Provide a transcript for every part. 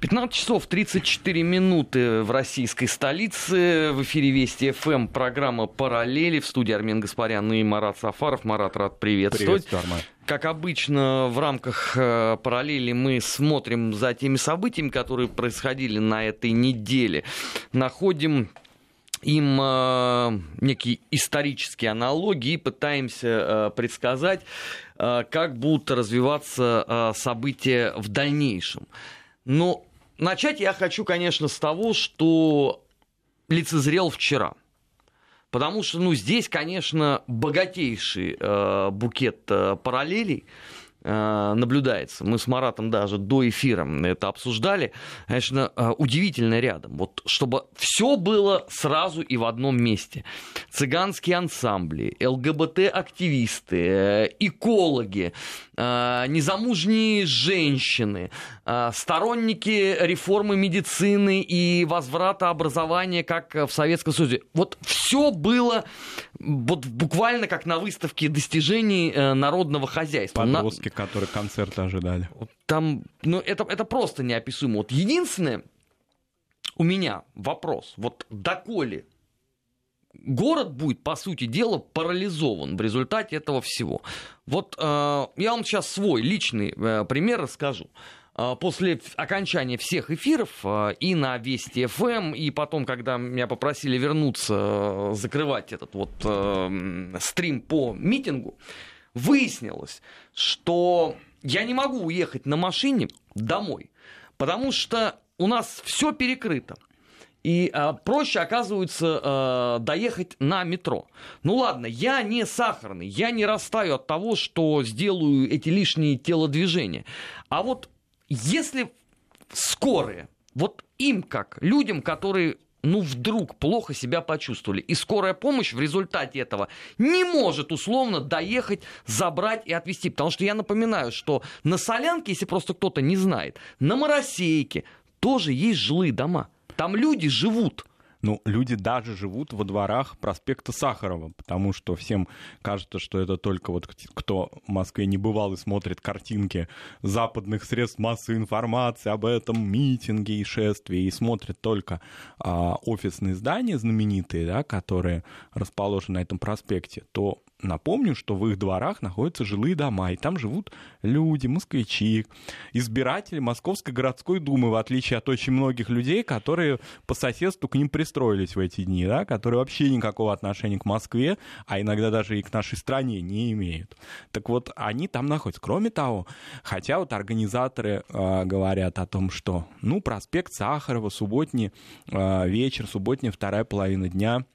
15 часов 34 минуты в российской столице. В эфире Вести ФМ программа «Параллели». В студии Армен Гаспарян и Марат Сафаров. Марат, рад приветствовать. Приветствую, Как обычно, в рамках э, «Параллели» мы смотрим за теми событиями, которые происходили на этой неделе. Находим им э, некие исторические аналогии и пытаемся э, предсказать, э, как будут развиваться э, события в дальнейшем. Но начать я хочу, конечно, с того, что лицезрел вчера. Потому что, ну, здесь, конечно, богатейший э, букет э, параллелей наблюдается. Мы с Маратом даже до эфира это обсуждали. Конечно, э, удивительно рядом. Вот чтобы все было сразу и в одном месте. Цыганские ансамбли, ЛГБТ-активисты, э, экологи, э, незамужние женщины, э, сторонники реформы медицины и возврата образования, как в Советском Союзе. Вот все было вот буквально как на выставке достижений народного хозяйства. Подростки, на... которые концерты ожидали. Там, ну, это, это просто неописуемо. Вот единственное, у меня вопрос. Вот доколе город будет, по сути дела, парализован в результате этого всего. Вот э, я вам сейчас свой личный э, пример расскажу. Э, после окончания всех эфиров э, и на Вести ФМ, и потом, когда меня попросили вернуться, э, закрывать этот вот э, стрим по митингу, выяснилось, что я не могу уехать на машине домой, потому что у нас все перекрыто. И а, проще, оказывается, а, доехать на метро. Ну ладно, я не сахарный, я не растаю от того, что сделаю эти лишние телодвижения. А вот если скорые, вот им как, людям, которые ну, вдруг плохо себя почувствовали. И скорая помощь в результате этого не может условно доехать, забрать и отвезти. Потому что я напоминаю, что на Солянке, если просто кто-то не знает, на Моросейке тоже есть жилые дома. Там люди живут. Ну, люди даже живут во дворах проспекта Сахарова, потому что всем кажется, что это только вот кто в Москве не бывал и смотрит картинки западных средств массовой информации об этом митинге и шествии, и смотрит только а, офисные здания знаменитые, да, которые расположены на этом проспекте, то Напомню, что в их дворах находятся жилые дома, и там живут люди, москвичи, избиратели Московской городской думы, в отличие от очень многих людей, которые по соседству к ним пристроились в эти дни, да, которые вообще никакого отношения к Москве, а иногда даже и к нашей стране не имеют. Так вот, они там находятся. Кроме того, хотя вот организаторы э, говорят о том, что, ну, проспект Сахарова, субботний э, вечер, субботняя вторая половина дня —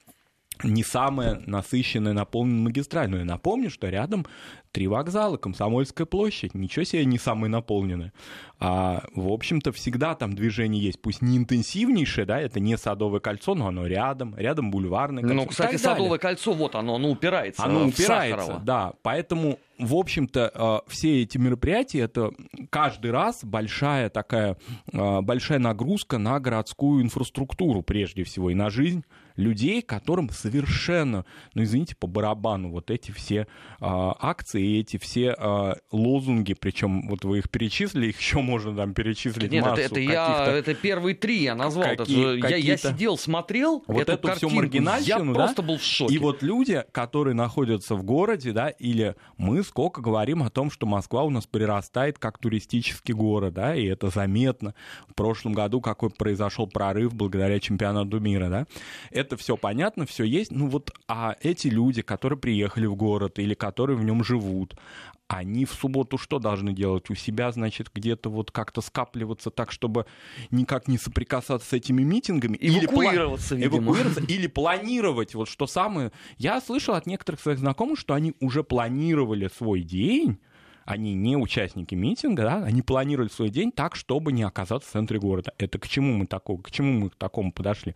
не самая насыщенная, наполненная магистраль. Но я напомню, что рядом три вокзала, Комсомольская площадь, ничего себе не самые наполненные. А, в общем-то, всегда там движение есть, пусть не интенсивнейшее, да, это не Садовое кольцо, но оно рядом, рядом бульварное кольцо. Ну, кстати, Садовое кольцо, вот оно, оно упирается Оно упирается, Сахарова. да, поэтому, в общем-то, а, все эти мероприятия, это каждый раз большая такая, а, большая нагрузка на городскую инфраструктуру, прежде всего, и на жизнь людей, которым совершенно, ну извините, по барабану вот эти все э, акции, эти все э, лозунги, причем вот вы их перечислили, их еще можно там перечислить Нет, массу это, это, я, это первые три я назвал. Какие, это, я, я сидел, смотрел вот эту, эту всю маргинальщину, я да? просто был в шоке. И вот люди, которые находятся в городе, да, или мы сколько говорим о том, что Москва у нас прирастает как туристический город, да, и это заметно. В прошлом году какой произошел прорыв благодаря чемпионату мира, да это все понятно, все есть. Ну вот, а эти люди, которые приехали в город или которые в нем живут, они в субботу что должны делать? У себя, значит, где-то вот как-то скапливаться так, чтобы никак не соприкасаться с этими митингами? Эвакуироваться, или, видимо. Эвакуироваться или планировать. Вот что самое... Я слышал от некоторых своих знакомых, что они уже планировали свой день, они не участники митинга, да, они планировали свой день так, чтобы не оказаться в центре города. Это к чему мы такого, к чему мы к такому подошли?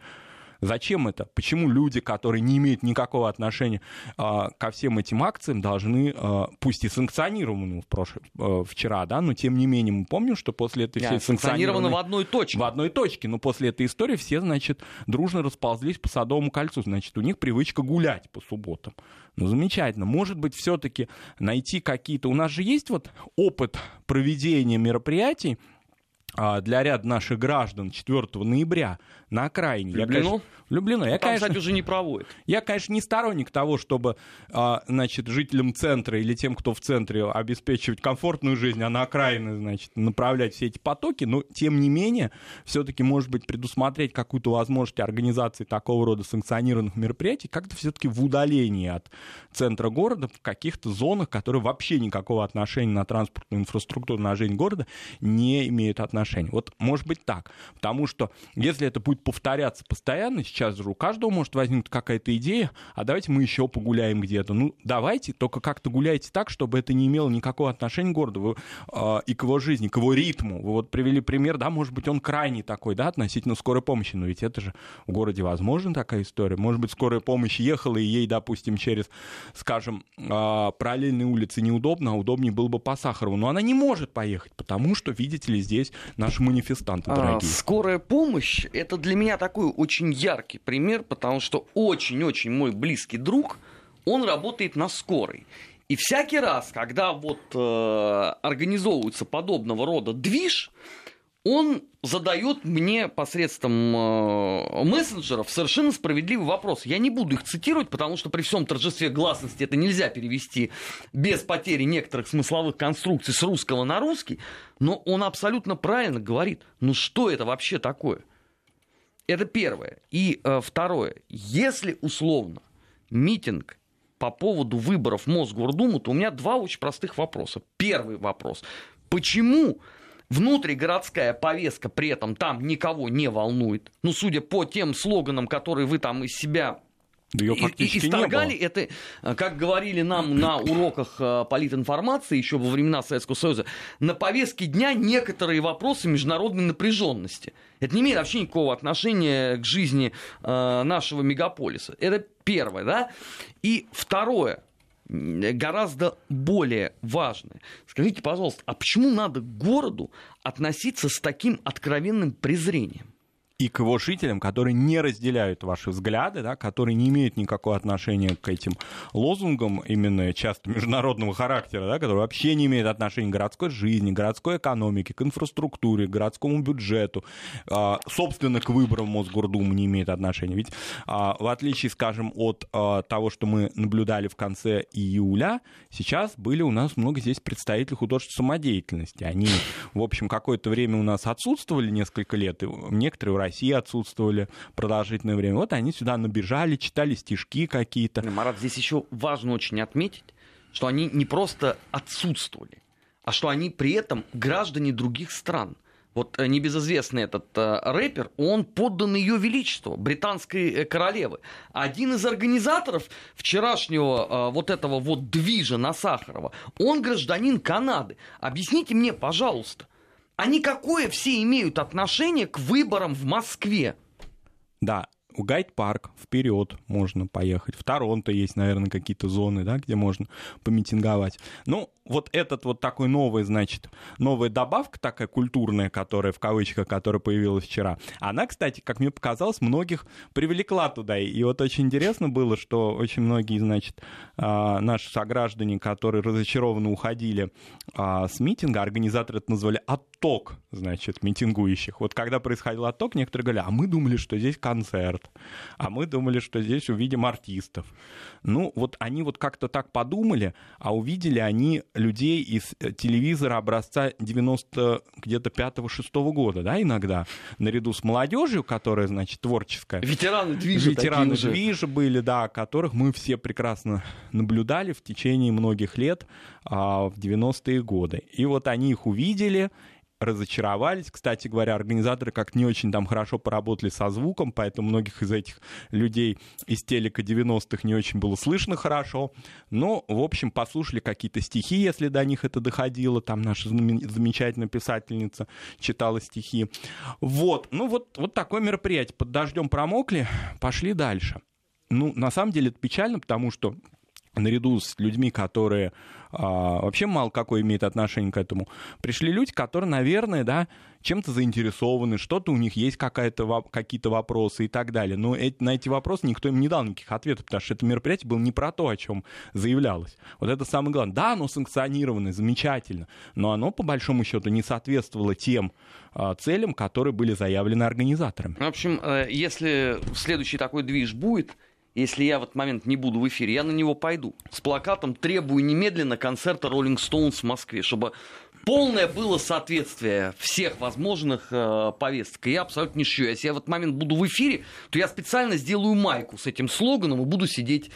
Зачем это? Почему люди, которые не имеют никакого отношения э, ко всем этим акциям, должны, э, пусть и санкционированы в прошлом, э, вчера, да, но тем не менее мы помним, что после этой всей санкционированы в одной точке. В одной точке, но после этой истории все, значит, дружно расползлись по Садовому кольцу, значит, у них привычка гулять по субботам. Ну, замечательно. Может быть, все-таки найти какие-то... У нас же есть вот опыт проведения мероприятий, а, для ряда наших граждан 4 ноября на окраине. Люблено? Я, конечно, Люблено. Я, Там, конечно, кстати, уже не проводят. я, конечно, не сторонник того, чтобы а, значит, жителям центра или тем, кто в центре, обеспечивать комфортную жизнь, а на окраины значит, направлять все эти потоки, но, тем не менее, все-таки, может быть, предусмотреть какую-то возможность организации такого рода санкционированных мероприятий как-то все-таки в удалении от центра города, в каких-то зонах, которые вообще никакого отношения на транспортную инфраструктуру, на жизнь города не имеют отношения. Вот, может быть, так. Потому что, если это будет повторяться постоянно, сейчас же у каждого может возникнуть какая-то идея, а давайте мы еще погуляем где-то. Ну, давайте, только как-то гуляйте так, чтобы это не имело никакого отношения к городу вы, э, и к его жизни, к его ритму. Вы вот привели пример, да, может быть, он крайний такой, да, относительно скорой помощи, но ведь это же в городе возможна такая история. Может быть, скорая помощь ехала, и ей, допустим, через, скажем, э, параллельные улицы неудобно, а удобнее было бы по Сахарову. Но она не может поехать, потому что, видите ли, здесь наши манифестанты А, дорогие. скорая помощь — это для меня такой очень яркий пример, потому что очень-очень мой близкий друг, он работает на скорой. И всякий раз, когда вот э, организовывается подобного рода движ, он задает мне посредством э, мессенджеров совершенно справедливый вопрос. Я не буду их цитировать, потому что при всем торжестве гласности это нельзя перевести без потери некоторых смысловых конструкций с русского на русский. Но он абсолютно правильно говорит. Ну что это вообще такое? Это первое. И э, второе. Если условно митинг по поводу выборов Мосгордуму, то у меня два очень простых вопроса. Первый вопрос. Почему внутригородская повестка при этом там никого не волнует? Ну, судя по тем слоганам, которые вы там из себя Да ее и- и- фактически не исторгали было. это, э, как говорили нам на уроках э, политинформации еще во времена Советского Союза, на повестке дня некоторые вопросы международной напряженности. Это не имеет вообще никакого отношения к жизни э, нашего мегаполиса. Это первое, да? И второе, гораздо более важное. Скажите, пожалуйста, а почему надо к городу относиться с таким откровенным презрением? И к его жителям, которые не разделяют ваши взгляды, да, которые не имеют никакого отношения к этим лозунгам, именно часто международного характера, да, которые вообще не имеют отношения к городской жизни, городской экономике, к инфраструктуре, к городскому бюджету, а, собственно, к выборам Мосгордумы не имеет отношения. Ведь а, в отличие, скажем, от а, того, что мы наблюдали в конце июля, сейчас были у нас много здесь представителей художественной самодеятельности. Они, в общем, какое-то время у нас отсутствовали, несколько лет, и некоторые России отсутствовали продолжительное время. Вот они сюда набежали, читали стишки какие-то. Марат, здесь еще важно очень отметить, что они не просто отсутствовали, а что они при этом граждане других стран. Вот э, небезызвестный этот э, рэпер, он поддан ее величеству, британской э, королевы. Один из организаторов вчерашнего э, вот этого вот движа на Сахарова, он гражданин Канады. Объясните мне, пожалуйста, они какое все имеют отношение к выборам в Москве? Да, в Гайд-парк вперед можно поехать. В Торонто есть, наверное, какие-то зоны, да, где можно помитинговать. Ну, вот этот вот такой новый, значит, новая добавка такая культурная, которая в кавычках, которая появилась вчера, она, кстати, как мне показалось, многих привлекла туда. И вот очень интересно было, что очень многие, значит, а, наши сограждане, которые разочарованно уходили а, с митинга, организаторы это назвали отток, значит, митингующих. Вот когда происходил отток, некоторые говорили, а мы думали, что здесь концерт, а мы думали, что здесь увидим артистов. Ну, вот они вот как-то так подумали, а увидели они людей из э, телевизора образца 90 где-то 5-6 года, да, иногда, наряду с молодежью, которая, значит, творческая. Ветераны движа Ветераны движа были, да, которых мы все прекрасно наблюдали в течение многих лет а, в 90-е годы. И вот они их увидели, разочаровались. Кстати говоря, организаторы как не очень там хорошо поработали со звуком, поэтому многих из этих людей из телека 90-х не очень было слышно хорошо. Но, в общем, послушали какие-то стихи, если до них это доходило. Там наша замечательная писательница читала стихи. Вот, ну вот, вот такое мероприятие. Под дождем промокли, пошли дальше. Ну, на самом деле это печально, потому что наряду с людьми, которые а, вообще мало какое имеет отношение к этому, пришли люди, которые, наверное, да, чем-то заинтересованы, что-то у них есть какая-то, какие-то вопросы и так далее. Но эти, на эти вопросы никто им не дал никаких ответов, потому что это мероприятие было не про то, о чем заявлялось. Вот это самое главное. Да, оно санкционировано, замечательно, но оно, по большому счету, не соответствовало тем а, целям, которые были заявлены организаторами. В общем, э, если следующий такой движ будет, если я в этот момент не буду в эфире, я на него пойду. С плакатом «Требую немедленно концерта Rolling Stones в Москве», чтобы полное было соответствие всех возможных э, повесток. И я абсолютно не шью. Если я в этот момент буду в эфире, то я специально сделаю майку с этим слоганом и буду сидеть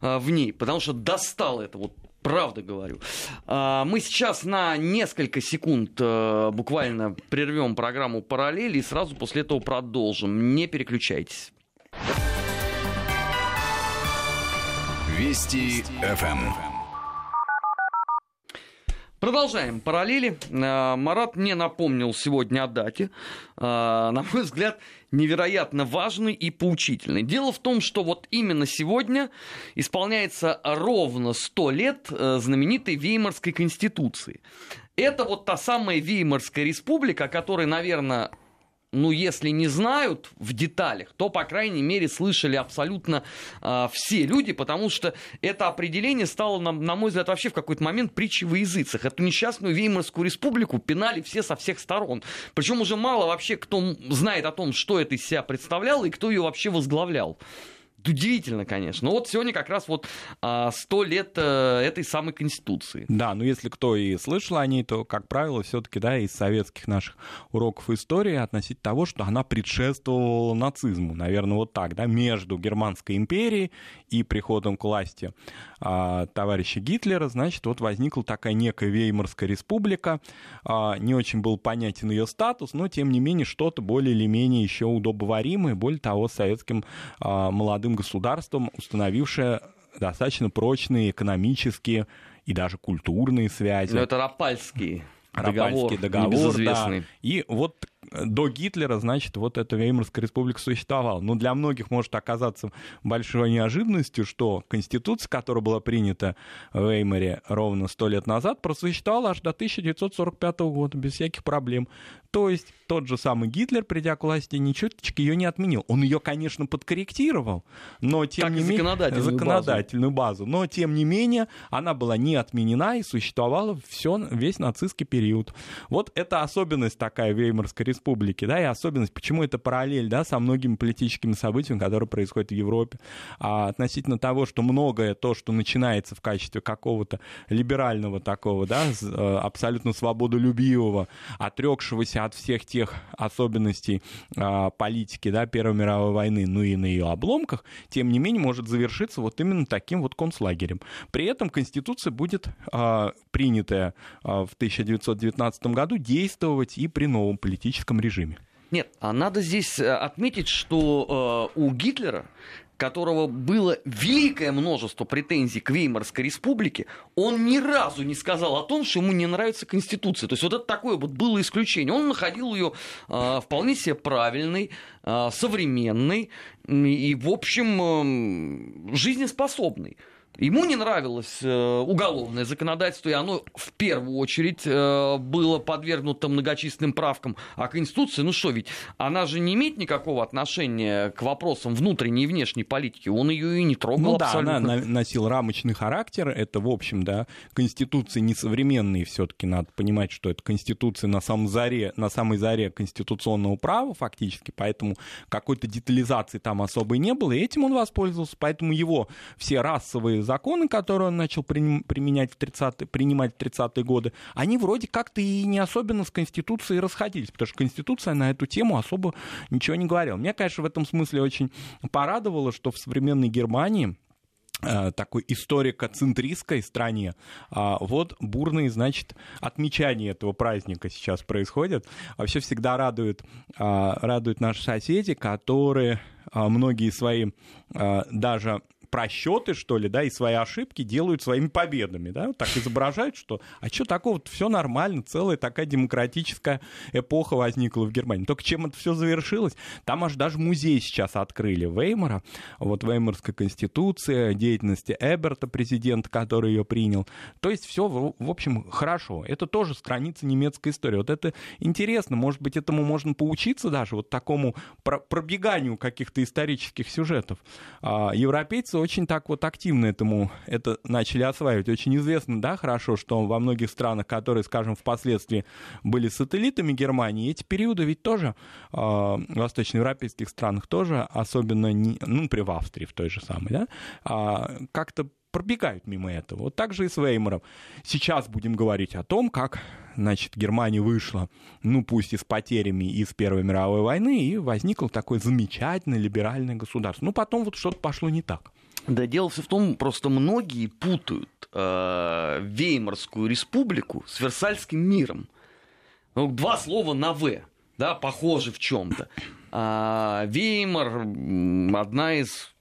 э, в ней, потому что достало это вот Правда говорю. А, мы сейчас на несколько секунд э, буквально прервем программу параллели и сразу после этого продолжим. Не переключайтесь. Вести ФМ. Продолжаем параллели. Э, Марат мне напомнил сегодня о дате. Э, на мой взгляд, невероятно важный и поучительный. Дело в том, что вот именно сегодня исполняется ровно 100 лет э, знаменитой Веймарской конституции. Это вот та самая Веймарская республика, которой, наверное, ну, если не знают в деталях, то, по крайней мере, слышали абсолютно э, все люди, потому что это определение стало, на, на мой взгляд, вообще в какой-то момент притчей во языцах. Эту несчастную Веймарскую республику пинали все со всех сторон. Причем уже мало вообще кто знает о том, что это из себя представляло и кто ее вообще возглавлял. Удивительно, конечно. Но вот сегодня как раз вот а, сто лет э, этой самой Конституции. Да, но если кто и слышал о ней, то, как правило, все-таки да, из советских наших уроков истории относительно того, что она предшествовала нацизму. Наверное, вот так, да, между Германской империей и приходом к власти а, товарища Гитлера, значит, вот возникла такая некая Веймарская республика. А, не очень был понятен ее статус, но, тем не менее, что-то более или менее еще удобоваримое, более того, советским а, молодым государством, установившее достаточно прочные экономические и даже культурные связи. Но это Рапальский. Рапальский договор, договор да. И вот до Гитлера, значит, вот эта Веймарская республика существовала. Но для многих может оказаться большой неожиданностью, что Конституция, которая была принята в Веймаре ровно сто лет назад, просуществовала аж до 1945 года без всяких проблем. То есть тот же самый Гитлер, придя к власти, ни чуточки ее не отменил. Он ее, конечно, подкорректировал, но тем как не менее... Законодательную, законодательную базу. базу. Но тем не менее, она была не отменена и существовала все, весь нацистский период. Вот это особенность такая Веймарской республики, да, и особенность, почему это параллель, да, со многими политическими событиями, которые происходят в Европе, а относительно того, что многое то, что начинается в качестве какого-то либерального такого, да, э, абсолютно свободолюбивого, отрекшегося от всех тех особенностей а, политики, да, Первой мировой войны, ну и на ее обломках, тем не менее может завершиться вот именно таким вот концлагерем. При этом Конституция будет а, принятая а, в 1919 году действовать и при новом политическом политическом режиме. Нет, а надо здесь э, отметить, что э, у Гитлера которого было великое множество претензий к Веймарской республике, он ни разу не сказал о том, что ему не нравится Конституция. То есть вот это такое вот было исключение. Он находил ее э, вполне себе правильной, э, современной и, в общем, э, жизнеспособной. Ему не нравилось э, уголовное законодательство, и оно в первую очередь э, было подвергнуто многочисленным правкам. А Конституция, ну что ведь, она же не имеет никакого отношения к вопросам внутренней и внешней политики. Он ее и не трогал ну, абсолютно. Да, она носила рамочный характер. Это, в общем, да, Конституции несовременные все-таки. Надо понимать, что это Конституция на, самом заре, на самой заре конституционного права фактически, поэтому какой-то детализации там особой не было, и этим он воспользовался. Поэтому его все расовые законы, которые он начал применять в 30 принимать в 30-е годы, они вроде как-то и не особенно с Конституцией расходились, потому что Конституция на эту тему особо ничего не говорила. Меня, конечно, в этом смысле очень порадовало, что в современной Германии э, такой историко-центристской стране. А вот бурные, значит, отмечания этого праздника сейчас происходят. Вообще всегда радуют, а, радуют наши соседи, которые а, многие свои даже просчеты, что ли, да, и свои ошибки делают своими победами, да, так изображают, что, а что такого, все нормально, целая такая демократическая эпоха возникла в Германии. Только чем это все завершилось? Там аж даже музей сейчас открыли Веймара, вот Веймарская конституция, деятельности Эберта, президента, который ее принял. То есть все, в общем, хорошо. Это тоже страница немецкой истории. Вот это интересно, может быть, этому можно поучиться даже, вот такому пробеганию каких-то исторических сюжетов. А европейцы очень так вот активно этому это начали осваивать. Очень известно, да, хорошо, что во многих странах, которые, скажем, впоследствии были сателлитами Германии, эти периоды ведь тоже э, в восточноевропейских странах тоже, особенно, не, ну, например, в Австрии в той же самой, да, э, как-то пробегают мимо этого. Вот так же и с Веймаром. Сейчас будем говорить о том, как значит, Германия вышла, ну пусть и с потерями из Первой мировой войны, и возникло такое замечательное либеральное государство. Ну потом вот что-то пошло не так. Да, дело все в том, просто многие путают э, Веймарскую республику с Версальским миром. Ну, два слова на «в», да, похожи в чем-то. А Веймар одна из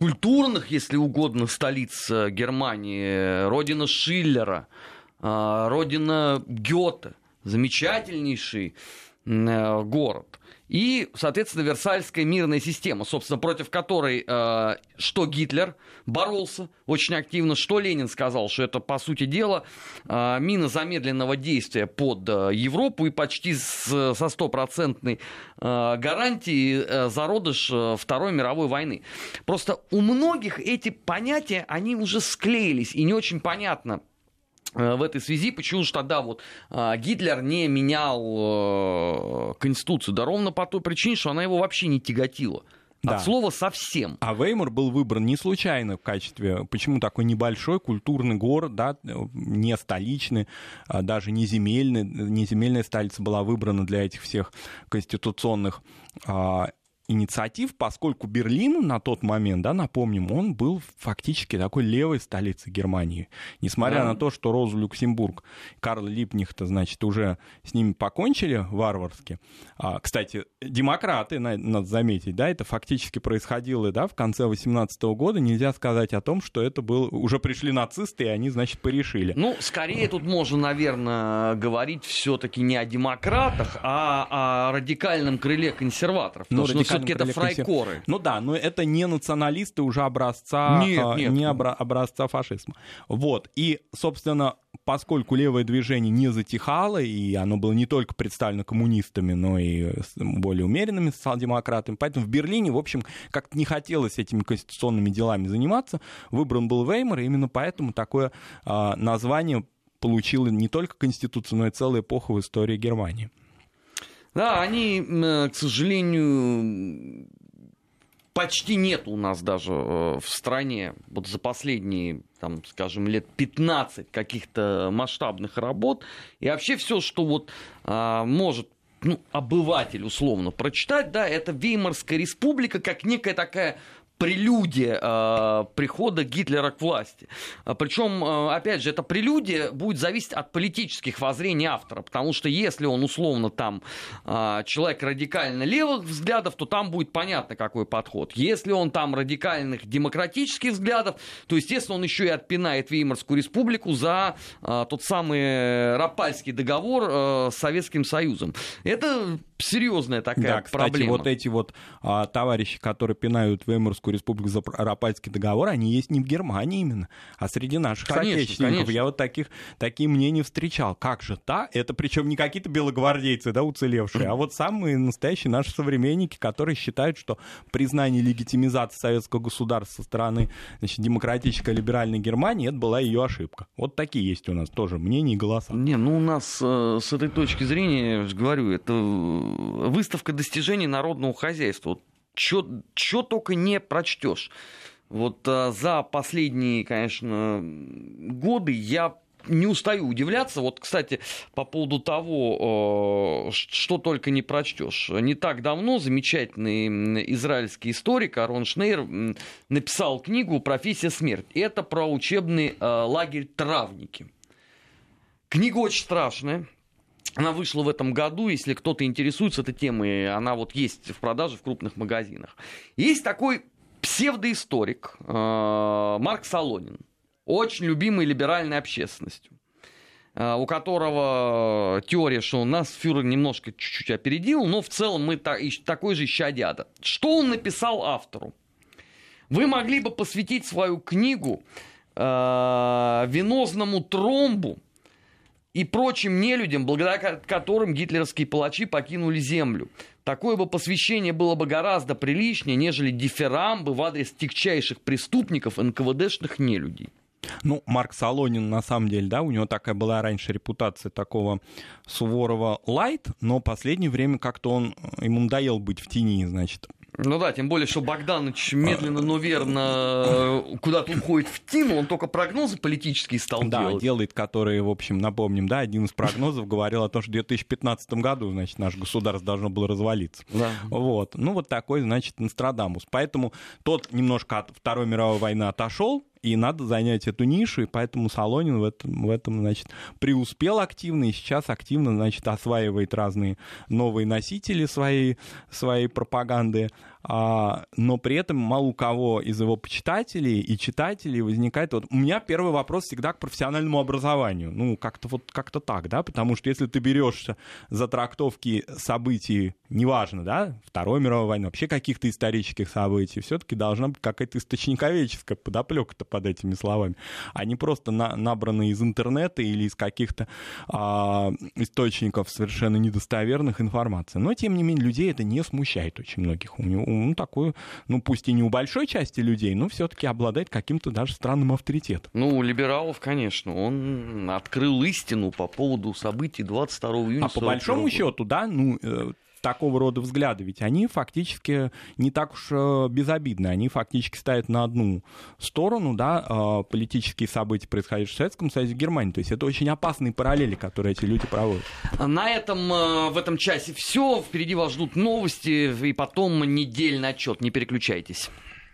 культурных, если угодно, столиц Германии, родина Шиллера, а, родина Гёте, замечательнейший э, город. И, соответственно, Версальская мирная система, собственно, против которой э, что Гитлер боролся очень активно, что Ленин сказал, что это, по сути дела, э, мина замедленного действия под э, Европу и почти с, со стопроцентной э, гарантией э, зародыш э, Второй мировой войны. Просто у многих эти понятия, они уже склеились, и не очень понятно, в этой связи, почему же тогда вот а, Гитлер не менял э, Конституцию? Да ровно по той причине, что она его вообще не тяготила. Да. От слова совсем. А Веймар был выбран не случайно в качестве, почему такой небольшой культурный город, да, не столичный, а даже не земельный, не земельная столица была выбрана для этих всех конституционных а, инициатив, поскольку Берлин на тот момент, да, напомним, он был фактически такой левой столицей Германии. Несмотря да. на то, что Розу Люксембург, Карл Липнихта, значит, уже с ними покончили варварски. А, кстати, демократы, надо заметить, да, это фактически происходило, да, в конце 18 года. Нельзя сказать о том, что это был, уже пришли нацисты, и они, значит, порешили. Ну, скорее тут можно, наверное, говорить все-таки не о демократах, а о радикальном крыле консерваторов. Ну, ну, все-таки это фрайкоры. Ну да, но это не националисты уже образца, нет, а, нет. не образца фашизма. Вот, и, собственно, поскольку левое движение не затихало, и оно было не только представлено коммунистами, но и более умеренными социал-демократами, поэтому в Берлине, в общем, как-то не хотелось этими конституционными делами заниматься, выбран был Веймар, и именно поэтому такое а, название получила не только Конституция, но и целая эпоха в истории Германии. Да, они, к сожалению, почти нет у нас даже э, в стране вот за последние, там, скажем, лет 15 каких-то масштабных работ. И вообще все, что вот а, может ну, обыватель условно прочитать, да, это Веймарская республика как некая такая прелюдия э, прихода Гитлера к власти. А, Причем, э, опять же, эта прелюдия будет зависеть от политических воззрений автора, потому что если он условно там э, человек радикально левых взглядов, то там будет понятно, какой подход. Если он там радикальных демократических взглядов, то, естественно, он еще и отпинает Веймарскую республику за э, тот самый Рапальский договор э, с Советским Союзом. Это серьезная такая да, кстати, проблема. вот эти вот а, товарищи, которые пинают Веймарскую республику за Рапальский договор, они есть не в Германии именно, а среди наших конечно, соотечественников. Конечно. Я вот таких, такие мнения встречал. Как же та? Это причем не какие-то белогвардейцы, да, уцелевшие, а вот самые настоящие наши современники, которые считают, что признание легитимизации советского государства со стороны значит, демократической либеральной Германии, это была ее ошибка. Вот такие есть у нас тоже мнения и голоса. Не, ну у нас э, с этой точки зрения, я же говорю, это выставка достижений народного хозяйства. Что только не прочтешь. Вот а, за последние, конечно, годы я не устаю удивляться. Вот, кстати, по поводу того, что только не прочтешь. Не так давно замечательный израильский историк Арон Шнейр написал книгу «Профессия смерть». Это про учебный а, лагерь «Травники». Книга очень страшная. Она вышла в этом году, если кто-то интересуется этой темой, она вот есть в продаже в крупных магазинах. Есть такой псевдоисторик э, Марк Солонин, очень любимый либеральной общественностью, э, у которого теория, что нас фюрер немножко чуть-чуть опередил, но в целом мы такой же щадята. Что он написал автору? Вы могли бы посвятить свою книгу э, венозному тромбу и прочим нелюдям, благодаря которым гитлеровские палачи покинули землю. Такое бы посвящение было бы гораздо приличнее, нежели дифирамбы в адрес тягчайших преступников НКВДшных нелюдей. Ну, Марк Солонин, на самом деле, да, у него такая была раньше репутация такого суворого лайт, но последнее время как-то он, ему надоел быть в тени, значит. Ну да, тем более, что Богданович медленно, но верно э, куда-то уходит в тину, он только прогнозы политические стал да, делать. Да, делает, которые, в общем, напомним, да, один из прогнозов говорил о том, что в 2015 году, значит, наше государство должно было развалиться. Да. Вот. Ну, вот такой, значит, Нострадамус. Поэтому тот немножко от Второй мировой войны отошел, и надо занять эту нишу, и поэтому Солонин в этом, в этом, значит, преуспел активно, и сейчас активно, значит, осваивает разные новые носители своей, своей пропаганды, но при этом мало у кого из его почитателей и читателей возникает... Вот, у меня первый вопрос всегда к профессиональному образованию. Ну, как-то вот как-то так, да, потому что если ты берешься за трактовки событий, неважно, да, Второй мировой войны, вообще каких-то исторических событий, все-таки должна быть какая-то источниковеческая подоплека-то под этими словами, а не просто на, набранные из интернета или из каких-то а, источников совершенно недостоверных информации. Но, тем не менее, людей это не смущает очень многих. У него ну, такую, ну, пусть и не у большой части людей, но все-таки обладает каким-то даже странным авторитетом. Ну, у либералов, конечно, он открыл истину по поводу событий 22 июня. А по большому счету, да, ну, э, такого рода взгляды, ведь они фактически не так уж э, безобидны, они фактически ставят на одну сторону, да, э, политические события, происходящие в Советском Союзе и Германии. То есть это очень опасные параллели, которые эти люди проводят. На этом, э, в этом часе все. Впереди вас ждут новости и потом недельный отчет. Не переключайтесь.